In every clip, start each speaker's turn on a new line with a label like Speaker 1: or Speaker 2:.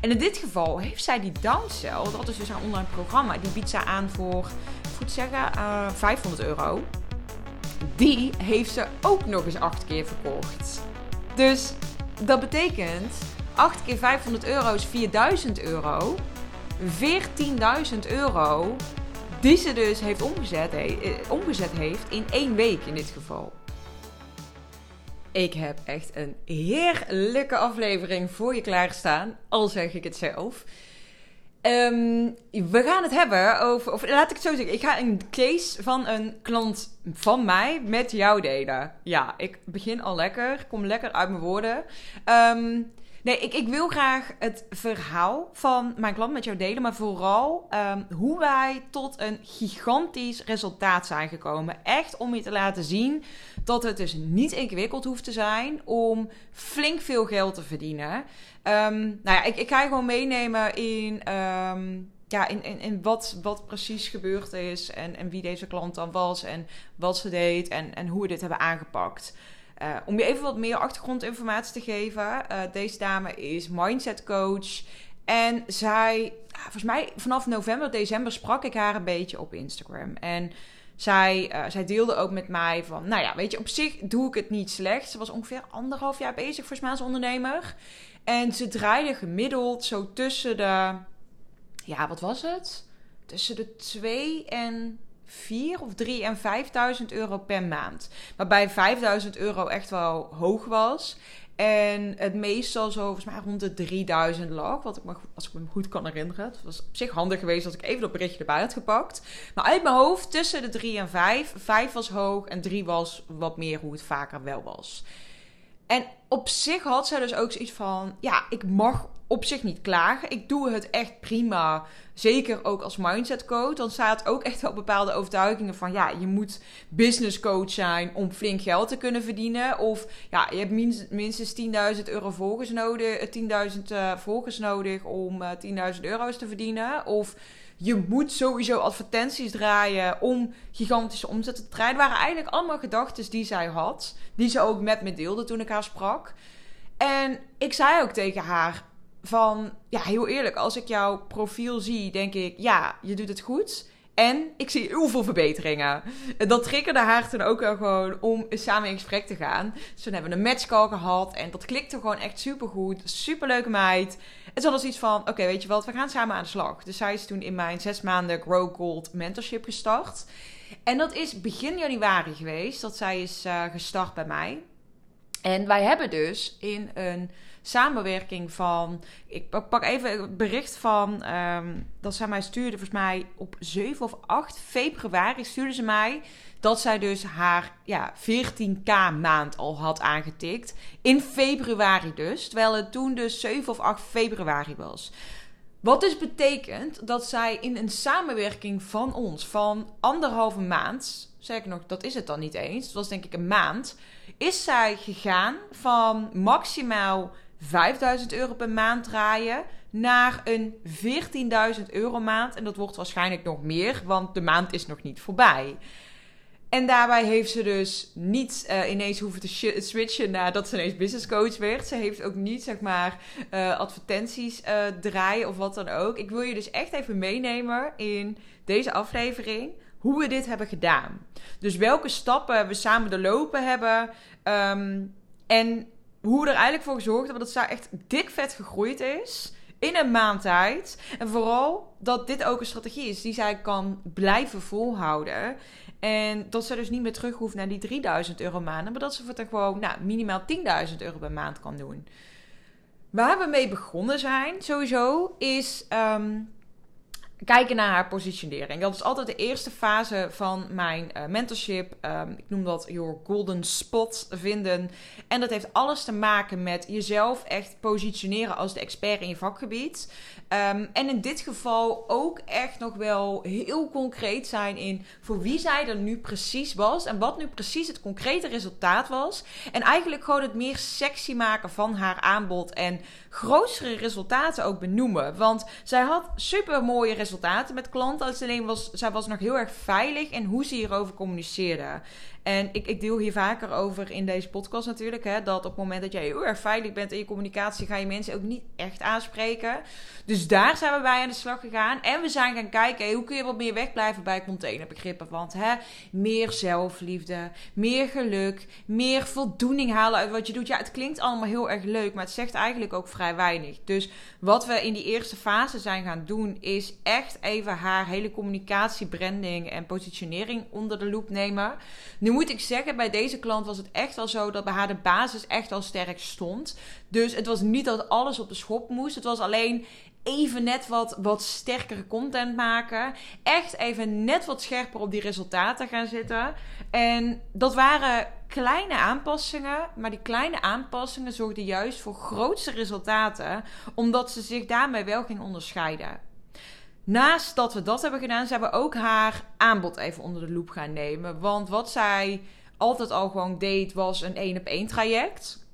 Speaker 1: En in dit geval heeft zij die downsell, dat is dus haar online programma, die biedt zij aan voor, goed zeggen, uh, 500 euro. Die heeft ze ook nog eens 8 keer verkocht. Dus dat betekent 8 keer 500 euro is 4000 euro. 14.000 euro die ze dus heeft omgezet, he, omgezet heeft in één week in dit geval. Ik heb echt een heerlijke aflevering voor je klaarstaan, al zeg ik het zelf. Um, we gaan het hebben over, of laat ik het zo zeggen, ik ga een case van een klant van mij met jou delen. Ja, ik begin al lekker, kom lekker uit mijn woorden. Um, Nee, ik, ik wil graag het verhaal van mijn klant met jou delen, maar vooral um, hoe wij tot een gigantisch resultaat zijn gekomen. Echt om je te laten zien dat het dus niet ingewikkeld hoeft te zijn om flink veel geld te verdienen. Um, nou ja, ik, ik ga je gewoon meenemen in. Um, ja, in, in, in wat, wat precies gebeurd is en, en wie deze klant dan was en wat ze deed en, en hoe we dit hebben aangepakt. Uh, om je even wat meer achtergrondinformatie te geven. Uh, deze dame is mindset coach. En zij, volgens mij vanaf november, december sprak ik haar een beetje op Instagram. En zij, uh, zij deelde ook met mij van, nou ja, weet je, op zich doe ik het niet slecht. Ze was ongeveer anderhalf jaar bezig volgens mij als ondernemer. En ze draaide gemiddeld zo tussen de, ja, wat was het? Tussen de twee en 4 of 3 en 5000 euro per maand. Waarbij 5000 euro echt wel hoog was. En het meestal zo volgens mij rond de 3000 lag. Wat ik me, als ik me goed kan herinneren. Het was op zich handig geweest dat ik even dat berichtje erbij had gepakt. Maar uit mijn hoofd tussen de 3 en 5. 5 was hoog en 3 was wat meer hoe het vaker wel was. En op zich had zij dus ook zoiets van: ja, ik mag op zich niet klagen. Ik doe het echt prima. Zeker ook als mindset coach. Dan staat ook echt wel bepaalde overtuigingen van ja, je moet business coach zijn om flink geld te kunnen verdienen. Of ja, je hebt minstens 10.000 euro volgers nodig, 10.000 uh, eh, volgers nodig om uh, eh, 10.000 euro's te verdienen. Of je moet sowieso advertenties draaien om gigantische omzet te draaien. Waren eigenlijk allemaal gedachten die zij had. Die ze ook met me deelde toen ik haar sprak. En ik zei ook tegen haar van, ja, heel eerlijk, als ik jouw profiel zie, denk ik, ja, je doet het goed. En ik zie heel veel verbeteringen. En dat triggerde haar toen ook wel gewoon om samen in gesprek te gaan. Dus toen hebben we een matchcall gehad. En dat klikte gewoon echt super goed. Super leuke meid. En toen was iets van: oké, weet je wat, we gaan samen aan de slag. Dus zij is toen in mijn zes maanden Grow Gold mentorship gestart. En dat is begin januari geweest dat zij is uh, gestart bij mij. En wij hebben dus in een samenwerking van. Ik pak even het bericht van. Um, dat zij mij stuurde, volgens mij op 7 of 8 februari stuurde ze mij. Dat zij dus haar ja, 14k maand al had aangetikt. In februari dus. Terwijl het toen dus 7 of 8 februari was. Wat dus betekent dat zij in een samenwerking van ons van anderhalve maand, ik nog, dat is het dan niet eens, dat was denk ik een maand, is zij gegaan van maximaal 5000 euro per maand draaien naar een 14.000 euro maand. En dat wordt waarschijnlijk nog meer, want de maand is nog niet voorbij. En daarbij heeft ze dus niet uh, ineens hoeven te switchen nadat ze ineens business coach werd. Ze heeft ook niet, zeg maar, uh, advertenties uh, draaien of wat dan ook. Ik wil je dus echt even meenemen in deze aflevering hoe we dit hebben gedaan. Dus welke stappen we samen doorlopen hebben. Um, en hoe we er eigenlijk voor gezorgd hebben dat zij echt dik vet gegroeid is. In een maand tijd. En vooral dat dit ook een strategie is die zij kan blijven volhouden. En dat ze dus niet meer terug hoeft naar die 3000 euro maanden. Maar dat ze voor gewoon nou, minimaal 10.000 euro per maand kan doen. Waar we mee begonnen zijn, sowieso, is um, kijken naar haar positionering. Dat is altijd de eerste fase van mijn uh, mentorship. Um, ik noem dat your golden spot vinden. En dat heeft alles te maken met jezelf echt positioneren als de expert in je vakgebied. Um, en in dit geval ook echt nog wel heel concreet zijn in voor wie zij er nu precies was. En wat nu precies het concrete resultaat was. En eigenlijk gewoon het meer sexy maken van haar aanbod. En grotere resultaten ook benoemen. Want zij had super mooie resultaten met klanten. Alleen was, zij was nog heel erg veilig in hoe ze hierover communiceerde. En ik, ik deel hier vaker over in deze podcast natuurlijk. Hè, dat op het moment dat jij heel erg veilig bent in je communicatie, ga je mensen ook niet echt aanspreken. Dus daar zijn we bij aan de slag gegaan. En we zijn gaan kijken, hoe kun je wat meer wegblijven bij containerbegrippen. Want hè, meer zelfliefde, meer geluk, meer voldoening halen uit wat je doet. Ja, het klinkt allemaal heel erg leuk, maar het zegt eigenlijk ook vrij weinig. Dus wat we in die eerste fase zijn gaan doen, is echt even haar hele communicatie, branding en positionering onder de loep nemen. Nu moet ik zeggen, bij deze klant was het echt wel zo dat bij haar de basis echt al sterk stond. Dus het was niet dat alles op de schop moest. Het was alleen even net wat, wat sterkere content maken. Echt even net wat scherper op die resultaten gaan zitten. En dat waren kleine aanpassingen. Maar die kleine aanpassingen zorgden juist voor grootste resultaten. Omdat ze zich daarmee wel ging onderscheiden. Naast dat we dat hebben gedaan, zijn we ook haar aanbod even onder de loep gaan nemen. Want wat zij altijd al gewoon deed, was een één op één traject.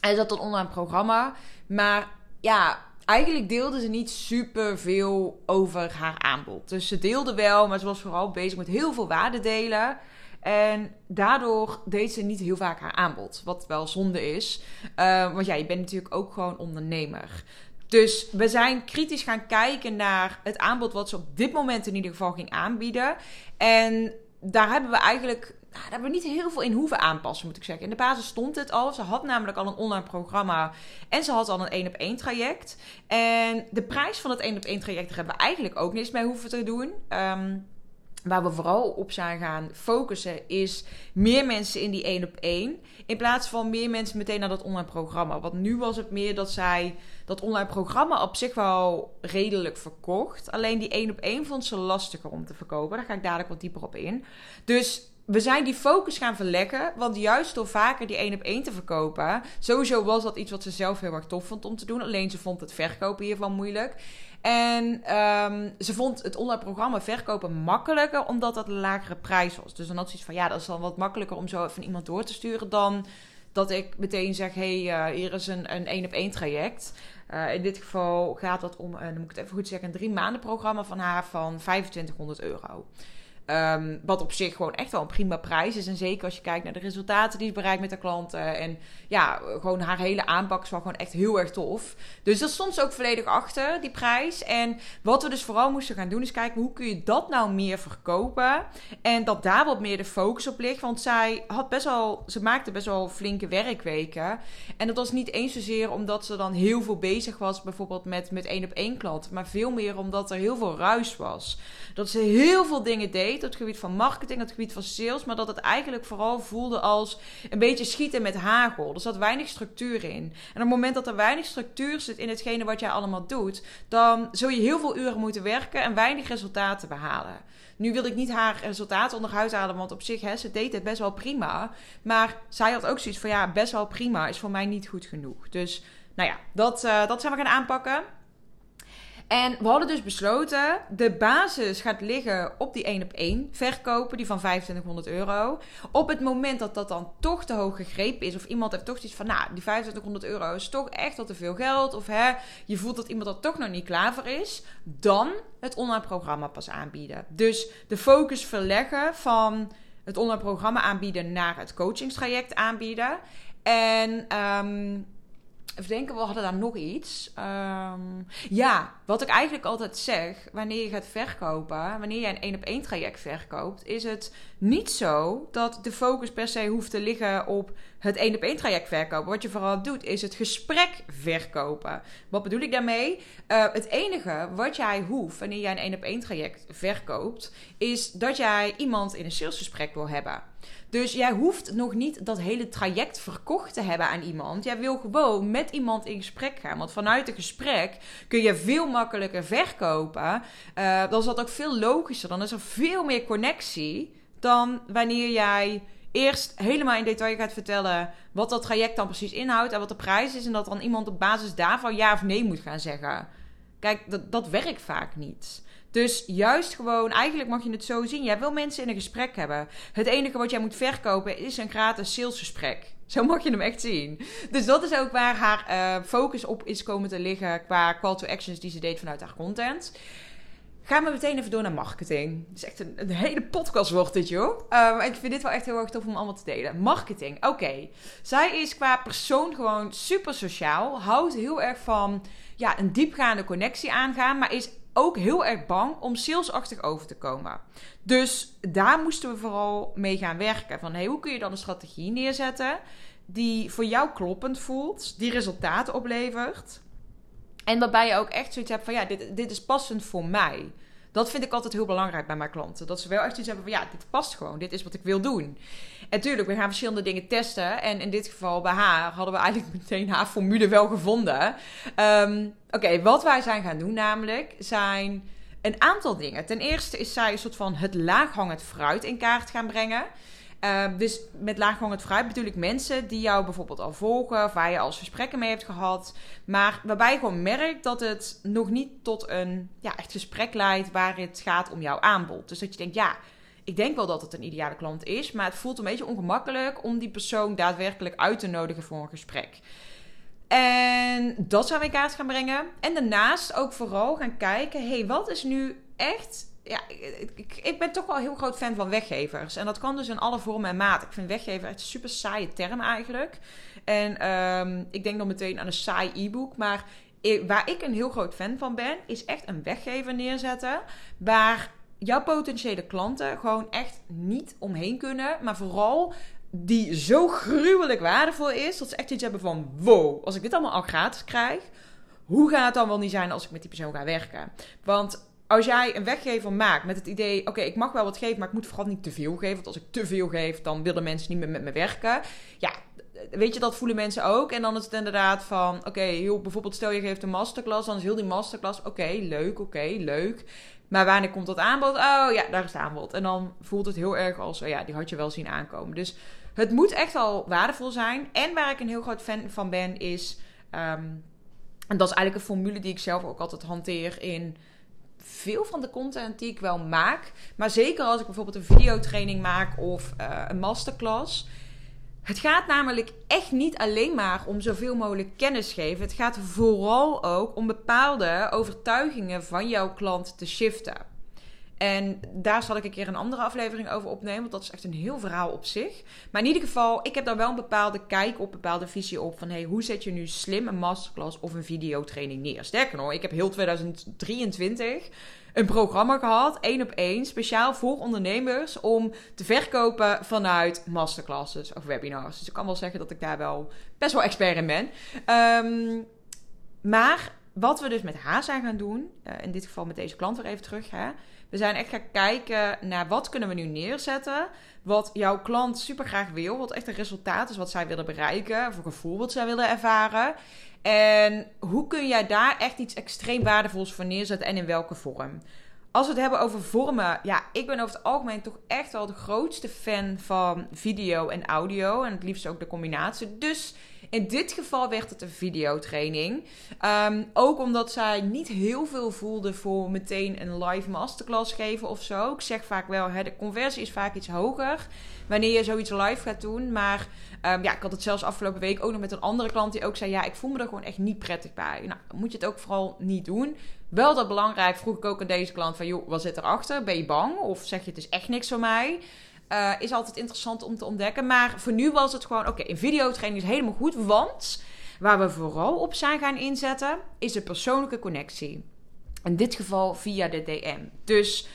Speaker 1: En dat een online programma. Maar ja, eigenlijk deelde ze niet super veel over haar aanbod. Dus ze deelde wel, maar ze was vooral bezig met heel veel waarde delen. En daardoor deed ze niet heel vaak haar aanbod. Wat wel zonde is. Uh, want ja, je bent natuurlijk ook gewoon ondernemer. Dus we zijn kritisch gaan kijken naar het aanbod wat ze op dit moment in ieder geval ging aanbieden. En daar hebben we eigenlijk nou, daar hebben we niet heel veel in hoeven aanpassen, moet ik zeggen. In de basis stond het al. Ze had namelijk al een online programma en ze had al een 1 op 1 traject. En de prijs van het 1 op 1 traject hebben we eigenlijk ook niks mee hoeven te doen. Um, waar we vooral op zijn gaan focussen, is meer mensen in die één op één. In plaats van meer mensen meteen naar dat online programma. Want nu was het meer dat zij dat online programma op zich wel redelijk verkocht. Alleen die één op één vond ze lastiger om te verkopen. Daar ga ik dadelijk wat dieper op in. Dus we zijn die focus gaan verleggen. Want juist door vaker die één op één te verkopen. Sowieso was dat iets wat ze zelf heel erg tof vond om te doen. Alleen ze vond het verkopen hiervan moeilijk. En um, ze vond het online programma verkopen makkelijker, omdat dat een lagere prijs was. Dus dan had ze iets van, ja, dat is dan wat makkelijker om zo even iemand door te sturen dan dat ik meteen zeg, hé, hey, uh, hier is een, een één op één traject. Uh, in dit geval gaat het om, dan moet ik het even goed zeggen, een drie maanden programma van haar van 2500 euro. Um, wat op zich gewoon echt wel een prima prijs is. En zeker als je kijkt naar de resultaten die ze bereikt met de klanten. En ja, gewoon haar hele aanpak is wel gewoon echt heel erg tof. Dus dat stond ze ook volledig achter, die prijs. En wat we dus vooral moesten gaan doen is kijken hoe kun je dat nou meer verkopen. En dat daar wat meer de focus op ligt. Want zij had best wel, ze maakte best wel flinke werkweken. En dat was niet eens zozeer omdat ze dan heel veel bezig was, bijvoorbeeld met, met één op één klanten. Maar veel meer omdat er heel veel ruis was. Dat ze heel veel dingen deed op het gebied van marketing, het gebied van sales, maar dat het eigenlijk vooral voelde als een beetje schieten met hagel. Er zat weinig structuur in. En op het moment dat er weinig structuur zit in hetgene wat jij allemaal doet, dan zul je heel veel uren moeten werken en weinig resultaten behalen. Nu wil ik niet haar resultaten onderuit halen, want op zich, hè, ze deed het best wel prima. Maar zij had ook zoiets van, ja, best wel prima is voor mij niet goed genoeg. Dus, nou ja, dat, uh, dat zijn we gaan aanpakken. En we hadden dus besloten, de basis gaat liggen op die 1 op 1 verkopen, die van 2500 euro. Op het moment dat dat dan toch te hoog gegrepen is, of iemand heeft toch iets van, nou, die 2500 euro is toch echt al te veel geld, of hè, je voelt dat iemand er toch nog niet klaar voor is, dan het online programma pas aanbieden. Dus de focus verleggen van het online programma aanbieden naar het coachingstraject aanbieden. En um, Even denken, we hadden daar nog iets. Um, ja, wat ik eigenlijk altijd zeg, wanneer je gaat verkopen, wanneer je een één op één traject verkoopt, is het niet zo dat de focus per se hoeft te liggen op het één op één traject verkopen. Wat je vooral doet, is het gesprek verkopen. Wat bedoel ik daarmee? Uh, het enige wat jij hoeft wanneer jij een één op één traject verkoopt, is dat jij iemand in een salesgesprek wil hebben. Dus jij hoeft nog niet dat hele traject verkocht te hebben aan iemand. Jij wil gewoon met iemand in gesprek gaan. Want vanuit een gesprek kun je veel makkelijker verkopen. Uh, dan is dat ook veel logischer. Dan is er veel meer connectie dan wanneer jij eerst helemaal in detail gaat vertellen wat dat traject dan precies inhoudt en wat de prijs is. En dat dan iemand op basis daarvan ja of nee moet gaan zeggen. Kijk, dat, dat werkt vaak niet. Dus juist gewoon, eigenlijk mag je het zo zien. Jij wil mensen in een gesprek hebben. Het enige wat jij moet verkopen is een gratis salesgesprek. Zo mag je hem echt zien. Dus dat is ook waar haar uh, focus op is komen te liggen qua call to actions die ze deed vanuit haar content. Gaan we meteen even door naar marketing. Het is echt een, hele podcast wordt dit, joh. Um, ik vind dit wel echt heel erg tof om allemaal te delen. Marketing, oké. Zij is qua persoon gewoon super sociaal. Houdt heel erg van ja, een diepgaande connectie aangaan. Maar is ook heel erg bang om salesachtig over te komen. Dus daar moesten we vooral mee gaan werken. Van hey, hoe kun je dan een strategie neerzetten die voor jou kloppend voelt, die resultaten oplevert. En waarbij je ook echt zoiets hebt van ja, dit, dit is passend voor mij. Dat vind ik altijd heel belangrijk bij mijn klanten. Dat ze wel echt iets hebben van ja, dit past gewoon. Dit is wat ik wil doen. En tuurlijk, we gaan verschillende dingen testen. En in dit geval bij haar hadden we eigenlijk meteen haar formule wel gevonden. Ehm, oké, wat wij zijn gaan doen namelijk zijn een aantal dingen. Ten eerste is zij een soort van het laaghangend fruit in kaart gaan brengen. Ehm, dus met laaghangend fruit bedoel ik mensen die jou bijvoorbeeld al volgen, of waar je al gesprekken mee hebt gehad, maar waarbij je gewoon merkt dat het nog niet tot een ja, echt gesprek leidt waar het gaat om jouw aanbod. Dus dat je denkt, ja, ik denk wel dat het een ideale klant is, maar het voelt een beetje ongemakkelijk om die persoon daadwerkelijk uit te nodigen voor een gesprek. En dat zou in kaart gaan brengen. En daarnaast ook vooral gaan kijken, hey, wat is nu echt ja, ik, ik, ben toch wel heel groot fan van weggevers. En dat kan dus in alle vormen en maten. Ik vind weggever echt een super saaie term eigenlijk. En ehm, ik denk dan meteen aan een saai e-book. Maar waar ik een heel groot fan van ben, is echt een weggever neerzetten. Waar jouw potentiële klanten gewoon echt niet omheen kunnen. Maar vooral die zo gruwelijk waardevol is. Dat ze echt iets hebben van: wow, als ik dit allemaal al gratis krijg. Hoe gaat het dan wel niet zijn als ik met die persoon ga werken? Want als jij een weggever maakt met het idee: oké, ik mag wel wat geven, maar ik moet vooral niet te veel geven. Want als ik te veel geef, dan willen mensen niet meer met me werken. Ja, weet je, dat voelen mensen ook. En dan is het inderdaad van: oké, heel bijvoorbeeld, stel je geeft een masterclass, dan is heel die masterclass: oké, leuk, oké, leuk. Maar wanneer komt dat aanbod? Oh ja, daar is het aanbod. En dan voelt het heel erg als: oh ja, die had je wel zien aankomen. Dus het moet echt al waardevol zijn. En waar ik een heel groot fan van ben, is. Ehm, en dat is eigenlijk een formule die ik zelf ook altijd hanteer in veel van de content die ik wel maak. Maar zeker als ik bijvoorbeeld een videotraining maak of uh, een masterclass. Het gaat namelijk echt niet alleen maar om zoveel mogelijk kennis geven. Het gaat vooral ook om bepaalde overtuigingen van jouw klant te shiften. En daar zal ik een keer een andere aflevering over opnemen, want dat is echt een heel verhaal op zich. Maar in ieder geval, ik heb daar wel een bepaalde kijk op, bepaalde visie op van hey, hoe zet je nu slim een masterclass of een videotraining neer? Sterker nog, ik heb heel 2023 een programma gehad, één op één, speciaal voor ondernemers om te verkopen vanuit masterclasses of webinars. Dus ik kan wel zeggen dat ik daar wel best wel expert in ben. Ehm, maar wat we dus met haar zijn gaan doen, uh, in dit geval met deze klant weer even terug, hè, we zijn echt gaan kijken naar wat kunnen we nu neerzetten. Wat jouw klant super graag wil. Wat echt een resultaat is wat zij willen bereiken. Een gevoel wat zij willen ervaren. En hoe kun jij daar echt iets extreem waardevols voor neerzetten en in welke vorm? Als we het hebben over vormen, ja, ik ben over het algemeen toch echt wel de grootste fan van video en audio. En het liefst ook de combinatie. Dus in dit geval werd het een videotraining. Um, ook omdat zij niet heel veel voelde voor meteen een live masterclass geven of zo. Ik zeg vaak wel, hè, de conversie is vaak iets hoger wanneer je zoiets live gaat doen. Maar um, ja, ik had het zelfs afgelopen week ook nog met een andere klant die ook zei: Ja, ik voel me er gewoon echt niet prettig bij. Nou, moet je het ook vooral niet doen. Wel dat belangrijk, vroeg ik ook aan deze klant: van joh, wat zit erachter? Ben je bang? Of zeg je het is echt niks voor mij? Uh, is altijd interessant om te ontdekken. Maar voor nu was het gewoon: oké, okay, videotraining is helemaal goed. Want waar we vooral op zijn gaan inzetten, is de persoonlijke connectie. In dit geval via de DM. Dus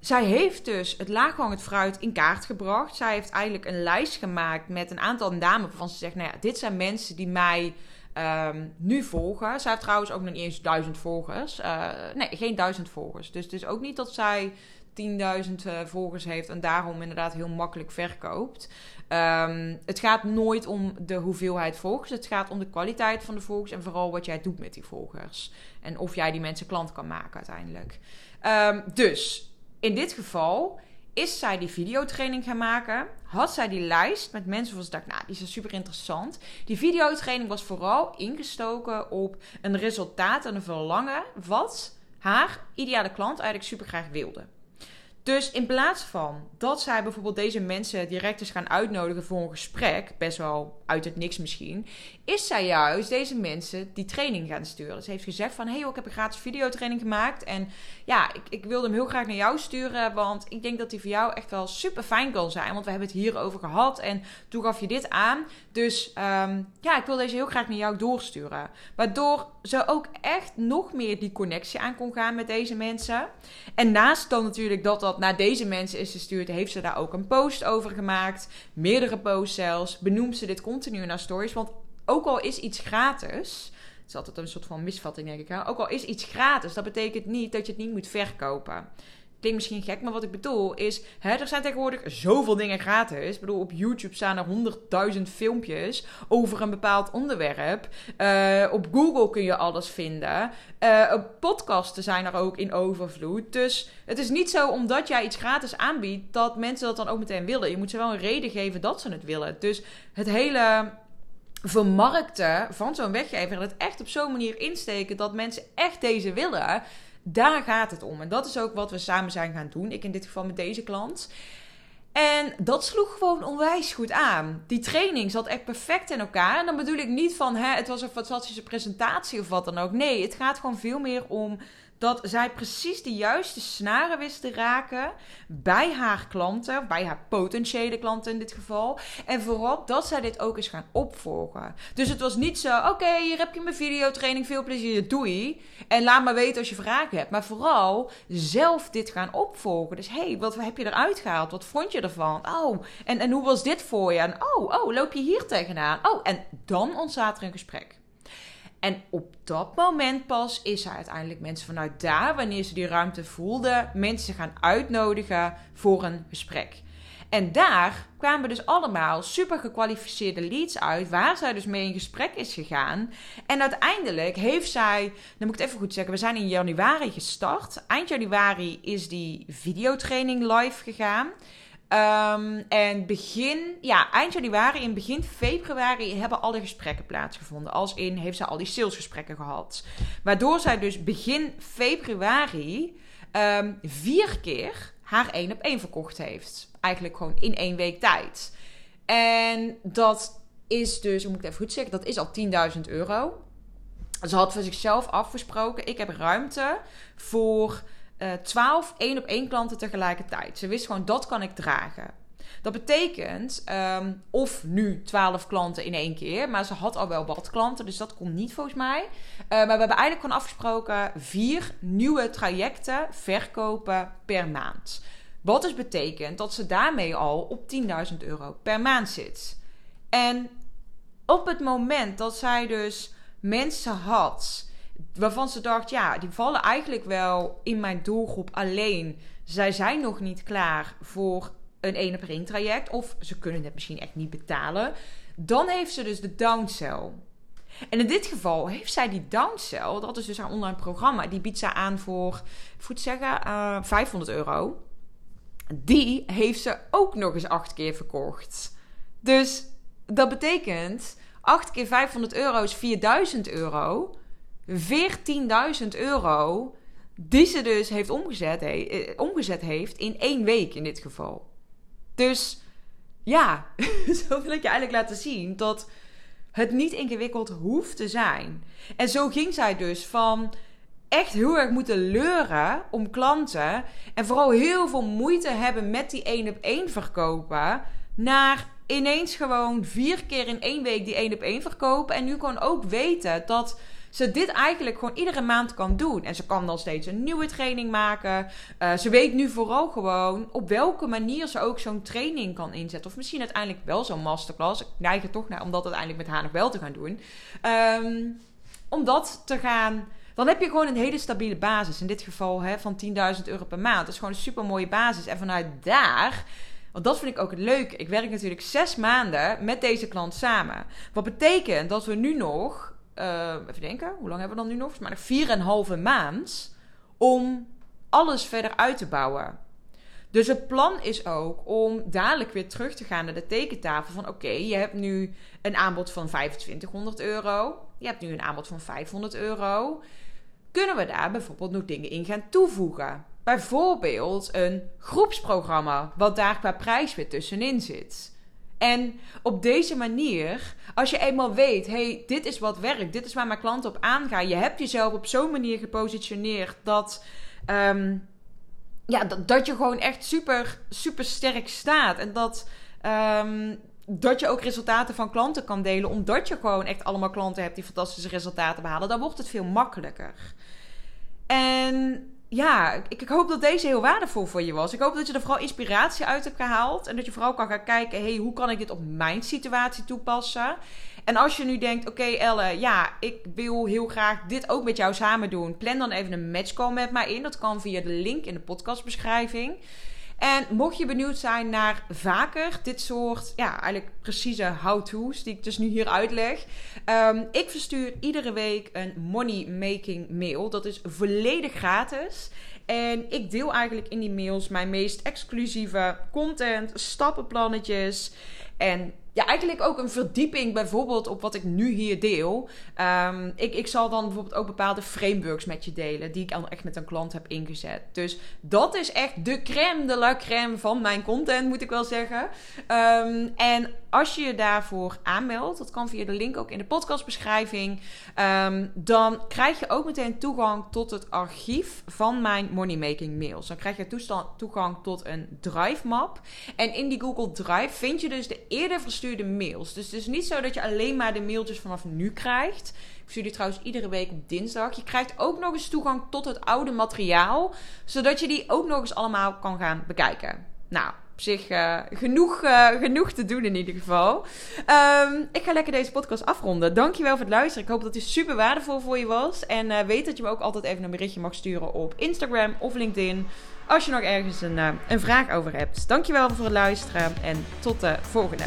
Speaker 1: zij heeft dus het laaghangend fruit in kaart gebracht. Zij heeft eigenlijk een lijst gemaakt met een aantal namen waarvan ze zegt: Nou ja, dit zijn mensen die mij um, nu volgen. Zij heeft trouwens ook nog niet eens duizend volgers. Uh, nee, geen duizend volgers. Dus het is ook niet dat zij 10.000 uh, volgers heeft en daarom inderdaad heel makkelijk verkoopt. Um, het gaat nooit om de hoeveelheid volgers. Het gaat om de kwaliteit van de volgers en vooral wat jij doet met die volgers. En of jij die mensen klant kan maken uiteindelijk. Um, dus in dit geval is zij die videotraining gaan maken. Had zij die lijst met mensen waarvan ze dacht, nou, die is super interessant. Die videotraining was vooral ingestoken op een resultaat en een verlangen wat haar ideale klant eigenlijk super graag wilde. Dus in plaats van dat zij bijvoorbeeld deze mensen direct eens gaan uitnodigen voor een gesprek, best wel uit het niks misschien, is zij juist deze mensen die training gaan sturen. Ze heeft gezegd van, hey joh, ik heb een gratis videotraining gemaakt en ja, ik, ik wilde hem heel graag naar jou sturen, want ik denk dat die voor jou echt wel super fijn kan zijn, want we hebben het hierover gehad en toen gaf je dit aan. Dus ehm, ja, ik wil deze heel graag naar jou doorsturen. Waardoor ze ook echt nog meer die connectie aan kon gaan met deze mensen. En naast dan natuurlijk dat dat naar deze mensen is gestuurd, heeft ze daar ook een post over gemaakt. Meerdere posts zelfs. Benoemt ze dit continu naar stories. Want ook al is iets gratis. Het is altijd een soort van misvatting, denk ik. Hè? Ook al is iets gratis, dat betekent niet dat je het niet moet verkopen klinkt misschien gek, maar wat ik bedoel is... Hè, er zijn tegenwoordig zoveel dingen gratis. Ik bedoel, op YouTube staan er honderdduizend filmpjes over een bepaald onderwerp. Uh, op Google kun je alles vinden. Uh, podcasten zijn er ook in overvloed. Dus het is niet zo omdat jij iets gratis aanbiedt... dat mensen dat dan ook meteen willen. Je moet ze wel een reden geven dat ze het willen. Dus het hele vermarkten van zo'n weggever en het echt op zo'n manier insteken dat mensen echt deze willen, daar gaat het om. En dat is ook wat we samen zijn gaan doen. Ik in dit geval met deze klant. En dat sloeg gewoon onwijs goed aan. Die training zat echt perfect in elkaar. En dan bedoel ik niet van hè, het was een fantastische presentatie of wat dan ook. Nee, het gaat gewoon veel meer om dat zij precies de juiste snaren wist te raken bij haar klanten, bij haar potentiële klanten in dit geval. En vooral dat zij dit ook eens gaan opvolgen. Dus het was niet zo, oké, hier heb je mijn videotraining, veel plezier, doei. En laat maar weten als je vragen hebt. Maar vooral zelf dit gaan opvolgen. Dus hey, wat heb je eruit gehaald? Wat vond je ervan? Oh, en, en hoe was dit voor je? En oh, oh, loop je hier tegenaan? Oh, en dan ontstaat er een gesprek. En op dat moment pas is ze uiteindelijk mensen vanuit daar, wanneer ze die ruimte voelde, mensen gaan uitnodigen voor een gesprek. En daar kwamen dus allemaal super gekwalificeerde leads uit, waar zij dus mee in gesprek is gegaan. En uiteindelijk heeft zij, dan moet ik het even goed zeggen, we zijn in januari gestart. Eind januari is die videotraining live gegaan. Um, en begin, ja, eind januari en begin februari hebben alle gesprekken plaatsgevonden. Als in heeft ze al die salesgesprekken gehad. Waardoor zij dus begin februari um, vier keer haar één op één verkocht heeft. Eigenlijk gewoon in één week tijd. En dat is dus, hoe moet ik even goed zeggen, dat is al 10.000 euro. Ze had voor zichzelf afgesproken: ik heb ruimte voor uh, 12 één op één klanten tegelijkertijd. Ze wist gewoon dat kan ik dragen. Dat betekent, um, of nu 12 klanten in één keer, maar ze had al wel wat klanten, dus dat komt niet volgens mij. Uh, maar we hebben eigenlijk gewoon afgesproken vier nieuwe trajecten verkopen per maand. Wat dus betekent dat ze daarmee al op 10.000 euro per maand zit. En op het moment dat zij dus mensen had waarvan ze dacht, ja, die vallen eigenlijk wel in mijn doelgroep. Alleen, zij zijn nog niet klaar voor een één op één traject. Of ze kunnen het misschien echt niet betalen. Dan heeft ze dus de downsell. En in dit geval heeft zij die downsell, dat is dus haar online programma, die biedt ze aan voor, goed zeggen, uh, eh, 500 euro. Die heeft ze ook nog eens acht keer verkocht. Dus dat betekent 8 keer 500 euro is 4000 euro. 14.000 euro die ze dus heeft omgezet, eh, omgezet heeft in één week in dit geval. Dus ja, zo wil ik je eigenlijk laten zien dat het niet ingewikkeld hoeft te zijn. En zo ging zij dus van echt heel erg moeten leuren om klanten en vooral heel veel moeite hebben met die één op één verkopen naar ineens gewoon vier keer in één week die één op één verkopen en nu gewoon ook weten dat ze dit eigenlijk gewoon iedere maand kan doen. En ze kan dan steeds een nieuwe training maken. Uh, ze weet nu vooral gewoon op welke manier ze ook zo'n training kan inzetten. Of misschien uiteindelijk wel zo'n masterclass. Ik neig er toch naar om dat uiteindelijk met haar nog wel te gaan doen. Um, om dat te gaan. Dan heb je gewoon een hele stabiele basis. In dit geval hè, van 10.000 euro per maand. Dat is gewoon een super mooie basis. En vanuit daar. Want dat vind ik ook het leuke. Ik werk natuurlijk zes maanden met deze klant samen. Wat betekent dat we nu nog uh, even denken, hoe lang hebben we dan nu nog? Maar nog vier en een halve maand om alles verder uit te bouwen. Dus het plan is ook om dadelijk weer terug te gaan naar de tekentafel van oké, je hebt nu een aanbod van 2500 euro. Je hebt nu een aanbod van 500 euro. Kunnen we daar bijvoorbeeld nog dingen in gaan toevoegen? bijvoorbeeld een groepsprogramma, wat daar qua prijs weer tussenin zit. En op deze manier, als je eenmaal weet, hey, dit is wat werkt, dit is waar mijn klanten op aangaan, je hebt jezelf op zo'n manier gepositioneerd dat, ehm, ja, dat, je gewoon echt super, super sterk staat. En dat, ehm, dat je ook resultaten van klanten kan delen, omdat je gewoon echt allemaal klanten hebt die fantastische resultaten behalen, dan wordt het veel makkelijker. En ja, ik, ik, hoop dat deze heel waardevol voor je was. Ik hoop dat je er vooral inspiratie uit hebt gehaald. En dat je vooral kan gaan kijken: hey, hoe kan ik dit op mijn situatie toepassen? En als je nu denkt: oké, Elle, ja, ik wil heel graag dit ook met jou samen doen. Plan dan even een matchcall met mij in. Dat kan via de link in de podcastbeschrijving. En mocht je benieuwd zijn naar vaker dit soort, ja, eigenlijk precieze how-to's die ik dus nu hier uitleg. Um, ik verstuur iedere week een money making mail. Dat is volledig gratis. En ik deel eigenlijk in die mails mijn meest exclusieve content, stappenplannetjes en ja, eigenlijk ook een verdieping bijvoorbeeld op wat ik nu hier deel. Um, ik, ik zal dan bijvoorbeeld ook bepaalde frameworks met je delen die ik al echt met een klant heb ingezet. Dus dat is echt de crème de la crème van mijn content, moet ik wel zeggen. Um, en als je je daarvoor aanmeldt, dat kan via de link ook in de podcastbeschrijving, um, dan krijg je ook meteen toegang tot het archief van mijn money making mails. Dan krijg je toegang tot een drive map. En in die Google Drive vind je dus de eerder verstuurde de mails. Dus het is niet zo dat je alleen maar de mailtjes vanaf nu krijgt. Ik stuur die trouwens iedere week op dinsdag. Je krijgt ook nog eens toegang tot het oude materiaal. Zodat je die ook nog eens allemaal kan gaan bekijken. Nou, op zich uh, genoeg, uh, genoeg te doen in ieder geval. Um, ik ga lekker deze podcast afronden. Dankjewel voor het luisteren. Ik hoop dat die super waardevol voor je was. En uh, weet dat je me ook altijd even een berichtje mag sturen op Instagram of LinkedIn. Als je nog ergens een, een vraag over hebt. Dankjewel voor het luisteren en tot de volgende.